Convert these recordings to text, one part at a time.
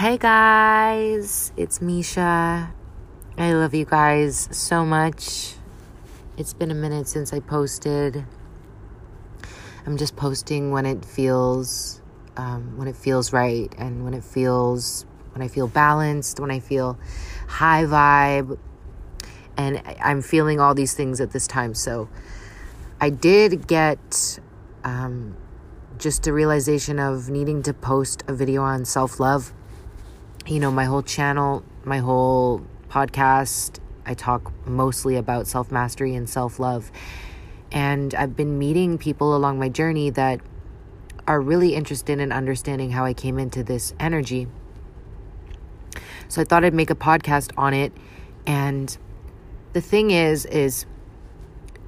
Hey guys, it's Misha. I love you guys so much. It's been a minute since I posted. I'm just posting when it feels um, when it feels right and when it feels when I feel balanced, when I feel high vibe, and I'm feeling all these things at this time. So I did get um, just a realization of needing to post a video on self love you know, my whole channel, my whole podcast, I talk mostly about self mastery and self love. And I've been meeting people along my journey that are really interested in understanding how I came into this energy. So I thought I'd make a podcast on it. And the thing is, is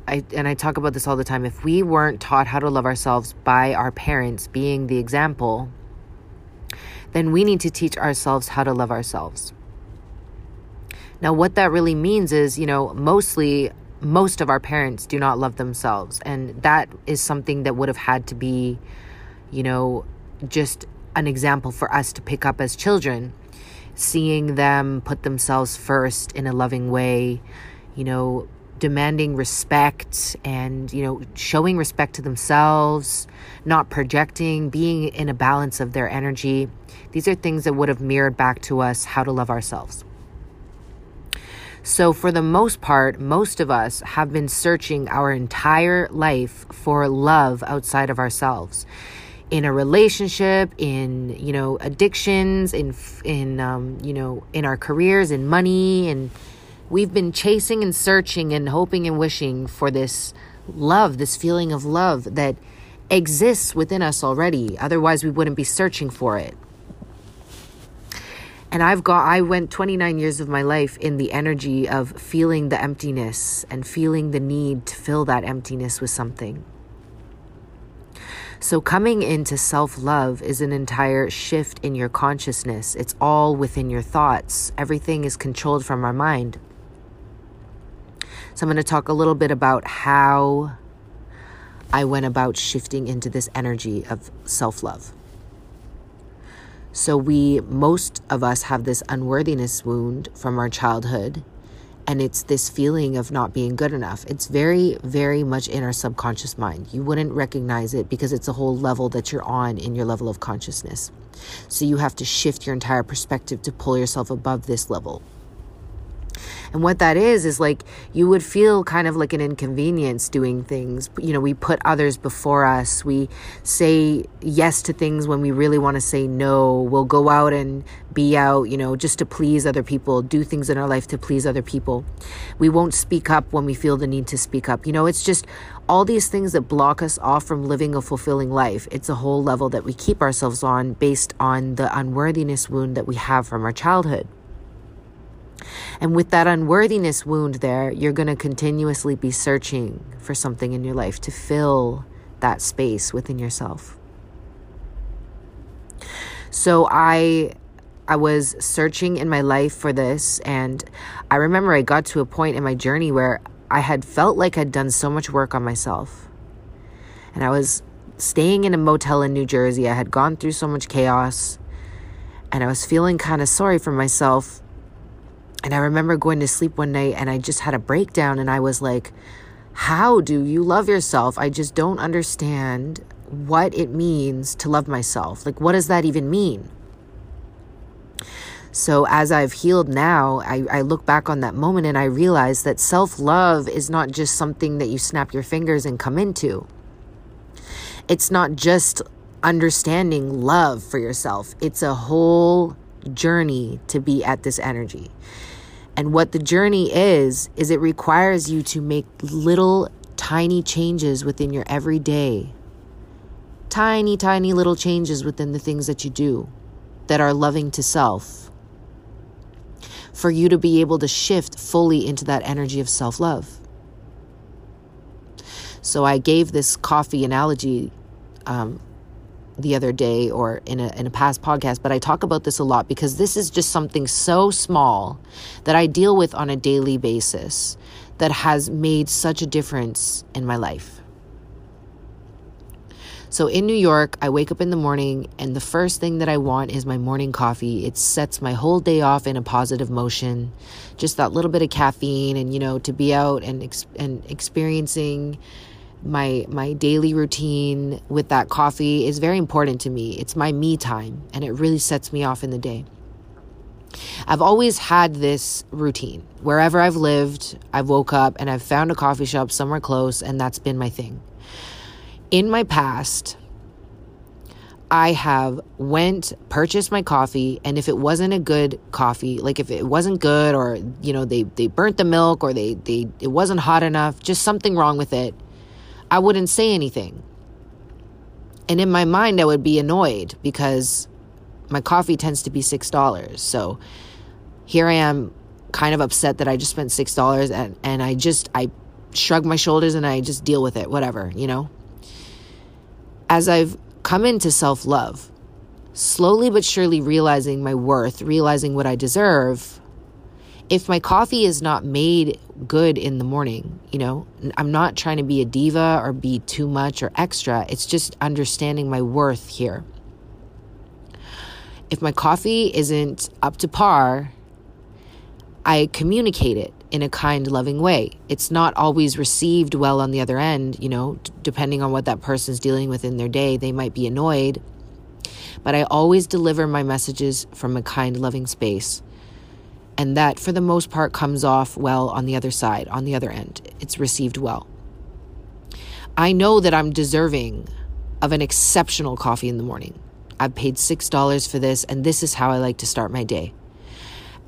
I, and I talk about this all the time. If we weren't taught how to love ourselves by our parents being the example, then we need to teach ourselves how to love ourselves. Now, what that really means is, you know, mostly most of our parents do not love themselves. And that is something that would have had to be, you know, just an example for us to pick up as children. Seeing them put themselves first in a loving way, you know, demanding respect and, you know, showing respect to themselves, not projecting, being in a balance of their energy. These are things that would have mirrored back to us how to love ourselves. So, for the most part, most of us have been searching our entire life for love outside of ourselves in a relationship in you know addictions in in um, you know in our careers in money and We've been chasing and searching and hoping and wishing for this love, this feeling of love that exists within us already. Otherwise, we wouldn't be searching for it. And I've got, I went 29 years of my life in the energy of feeling the emptiness and feeling the need to fill that emptiness with something. So, coming into self love is an entire shift in your consciousness. It's all within your thoughts, everything is controlled from our mind. So I'm going to talk a little bit about how I went about shifting into this energy of self love. So, we, most of us, have this unworthiness wound from our childhood, and it's this feeling of not being good enough. It's very, very much in our subconscious mind. You wouldn't recognize it because it's a whole level that you're on in your level of consciousness. So, you have to shift your entire perspective to pull yourself above this level. And what that is, is like you would feel kind of like an inconvenience doing things. You know, we put others before us. We say yes to things when we really want to say no. We'll go out and be out, you know, just to please other people, do things in our life to please other people. We won't speak up when we feel the need to speak up. You know, it's just all these things that block us off from living a fulfilling life. It's a whole level that we keep ourselves on based on the unworthiness wound that we have from our childhood. And with that unworthiness wound there, you're going to continuously be searching for something in your life to fill that space within yourself. So I I was searching in my life for this and I remember I got to a point in my journey where I had felt like I'd done so much work on myself. And I was staying in a motel in New Jersey. I had gone through so much chaos and I was feeling kind of sorry for myself and I remember going to sleep one night and I just had a breakdown and I was like, How do you love yourself? I just don't understand what it means to love myself. Like, what does that even mean? So, as I've healed now, I, I look back on that moment and I realize that self love is not just something that you snap your fingers and come into. It's not just understanding love for yourself, it's a whole journey to be at this energy. And what the journey is, is it requires you to make little tiny changes within your everyday. Tiny, tiny little changes within the things that you do that are loving to self. For you to be able to shift fully into that energy of self love. So I gave this coffee analogy um, the other day or in a, in a past podcast, but I talk about this a lot because this is just something so small that I deal with on a daily basis that has made such a difference in my life. So in New York, I wake up in the morning and the first thing that I want is my morning coffee. It sets my whole day off in a positive motion. Just that little bit of caffeine and you know to be out and and experiencing my my daily routine with that coffee is very important to me. It's my me time and it really sets me off in the day. I've always had this routine. Wherever I've lived, I've woke up and I've found a coffee shop somewhere close and that's been my thing in my past I have went purchased my coffee and if it wasn't a good coffee, like if it wasn't good or you know they they burnt the milk or they they it wasn't hot enough, just something wrong with it, I wouldn't say anything. And in my mind I would be annoyed because my coffee tends to be $6. So here I am kind of upset that I just spent $6 and and I just I shrug my shoulders and I just deal with it, whatever, you know? as I've come into self love, slowly but surely realizing my worth, realizing what I deserve, if my coffee is not made good in the morning, you know, I'm not trying to be a diva or be too much or extra. It's just understanding my worth here. If my coffee isn't up to par, I communicate it in a kind, loving way. It's not always received well on the other end, you know, d- depending on what that person's dealing with in their day. They might be annoyed, but I always deliver my messages from a kind, loving space. And that, for the most part, comes off well on the other side, on the other end. It's received well. I know that I'm deserving of an exceptional coffee in the morning. I've paid $6 for this, and this is how I like to start my day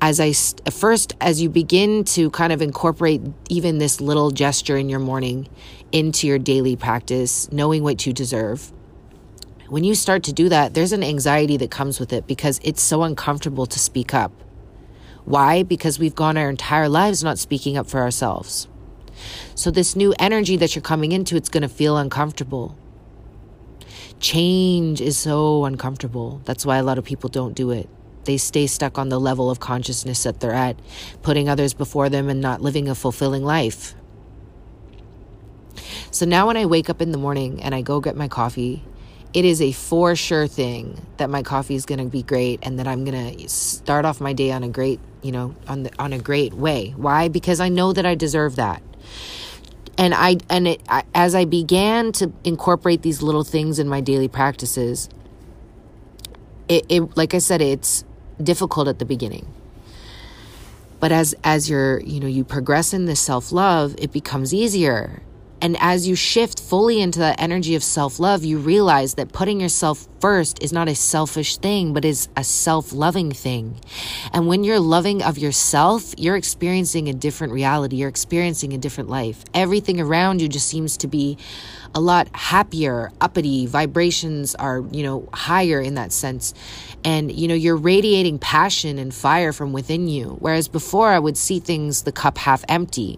as I first, as you begin to kind of incorporate even this little gesture in your morning into your daily practice, knowing what you deserve, when you start to do that, there's an anxiety that comes with it because it's so uncomfortable to speak up. Why? Because we've gone our entire lives not speaking up for ourselves. So, this new energy that you're coming into, it's going to feel uncomfortable. Change is so uncomfortable. That's why a lot of people don't do it. They stay stuck on the level of consciousness that they're at, putting others before them and not living a fulfilling life. So now when I wake up in the morning and I go get my coffee, it is a for sure thing that my coffee is going to be great and that I'm going to start off my day on a great, you know, on the, on a great way. Why? Because I know that I deserve that. And I and it, I, as I began to incorporate these little things in my daily practices, it, it like I said, it's difficult at the beginning but as as you're you know you progress in this self-love it becomes easier and as you shift fully into that energy of self-love you realize that putting yourself first is not a selfish thing but is a self-loving thing and when you're loving of yourself you're experiencing a different reality you're experiencing a different life everything around you just seems to be a lot happier, uppity, vibrations are, you know, higher in that sense. And, you know, you're radiating passion and fire from within you. Whereas before I would see things the cup half empty.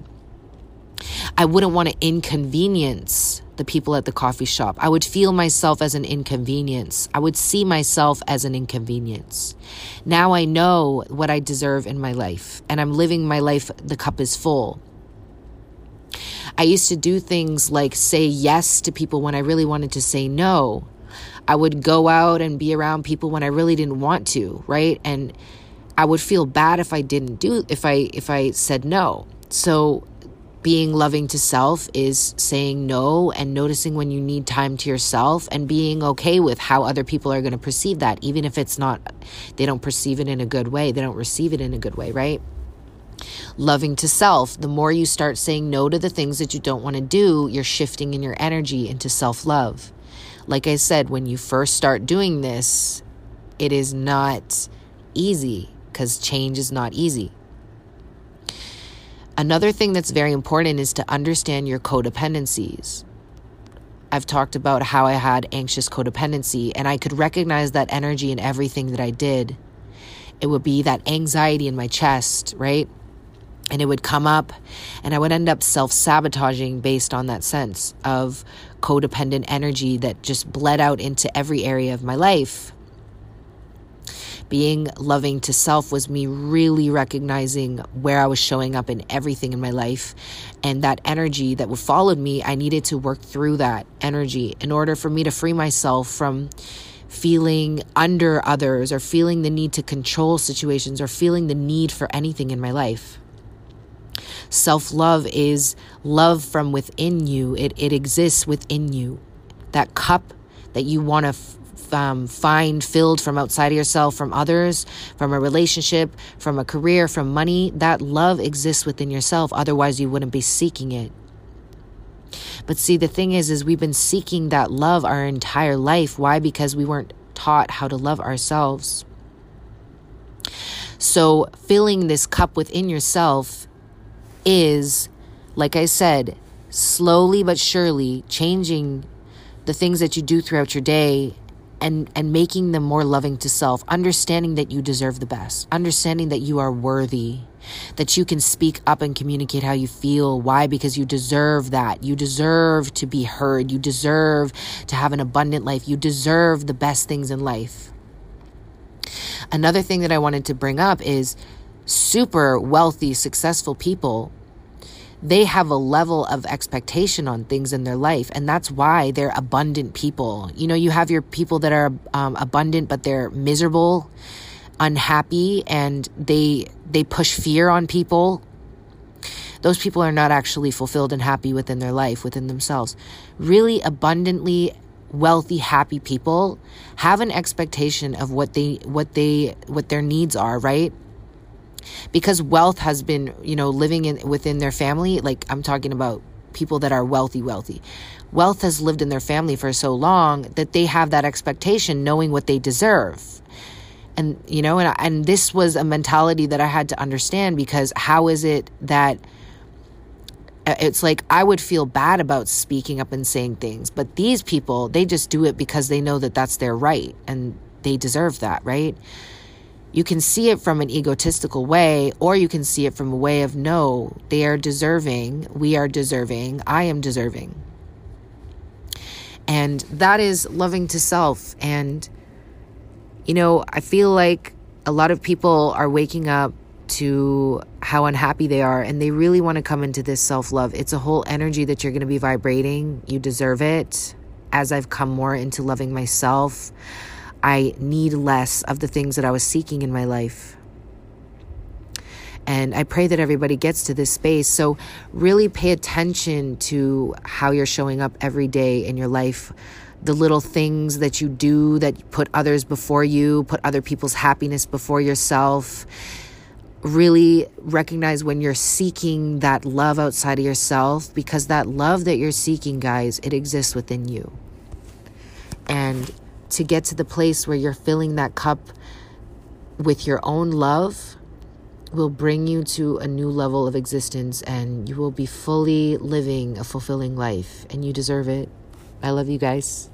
I wouldn't want to inconvenience the people at the coffee shop. I would feel myself as an inconvenience. I would see myself as an inconvenience. Now I know what I deserve in my life, and I'm living my life, the cup is full. I used to do things like say yes to people when I really wanted to say no. I would go out and be around people when I really didn't want to, right? And I would feel bad if I didn't do if I if I said no. So being loving to self is saying no and noticing when you need time to yourself and being okay with how other people are going to perceive that even if it's not they don't perceive it in a good way, they don't receive it in a good way, right? loving to self, the more you start saying no to the things that you don't want to do, you're shifting in your energy into self love. Like I said, when you first start doing this, it is not easy because change is not easy. Another thing that's very important is to understand your codependencies. I've talked about how I had anxious codependency, and I could recognize that energy in everything that I did. It would be that anxiety in my chest, right? and it would come up and i would end up self-sabotaging based on that sense of codependent energy that just bled out into every area of my life Being loving to self was me really recognizing where I was showing up in everything in my life. And that energy that followed me, I needed to work through that energy in order for me to free myself from feeling under others or feeling the need to control situations or feeling the need for anything in my life. Self love is love from within you, it, it exists within you. That cup that you want to um, find filled from outside of yourself, from others, from a relationship, from a career, from money, that love exists within yourself. Otherwise, you wouldn't be seeking it. But see, the thing is, is we've been seeking that love our entire life. Why? Because we weren't taught how to love ourselves. So, filling this cup within yourself is, like I said, slowly but surely changing the things that you do throughout your day and and making them more loving to self understanding that you deserve the best understanding that you are worthy that you can speak up and communicate how you feel. Why? Because you deserve that. You deserve to be heard. You deserve to have an abundant life. You deserve the best things in life. Another thing that i wanted to bring up is super wealthy successful people they have a level of expectation on things in their life and that's why they're abundant people. You know you have your people that are um, abundant but they're miserable unhappy and they they push fear on people. Those people are not actually fulfilled and happy within their life within themselves. Really abundantly wealthy happy people have an expectation of what they what they what their needs are right because wealth has been, you know, living in within their family, like I'm talking about people that are wealthy, wealthy. Wealth has lived in their family for so long that they have that expectation knowing what they deserve. And you know, and and this was a mentality that I had to understand because how is it that uh, it's like I would feel bad about speaking up and saying things, but these people, they just do it because they know that that's their right and they deserve that, right? You can see it from an egotistical way, or you can see it from a way of no, they are deserving, we are deserving, I am deserving. And that is loving to self. And, you know, I feel like a lot of people are waking up to how unhappy they are and they really want to come into this self love. It's a whole energy that you're going to be vibrating. You deserve it. As I've come more into loving myself, I need less of the things that I was seeking in my life. And I pray that everybody gets to this space. So, really pay attention to how you're showing up every day in your life. The little things that you do that put others before you, put other people's happiness before yourself. Really recognize when you're seeking that love outside of yourself because that love that you're seeking, guys, it exists within you. And to get to the place where you're filling that cup with your own love will bring you to a new level of existence and you will be fully living a fulfilling life and you deserve it. I love you guys.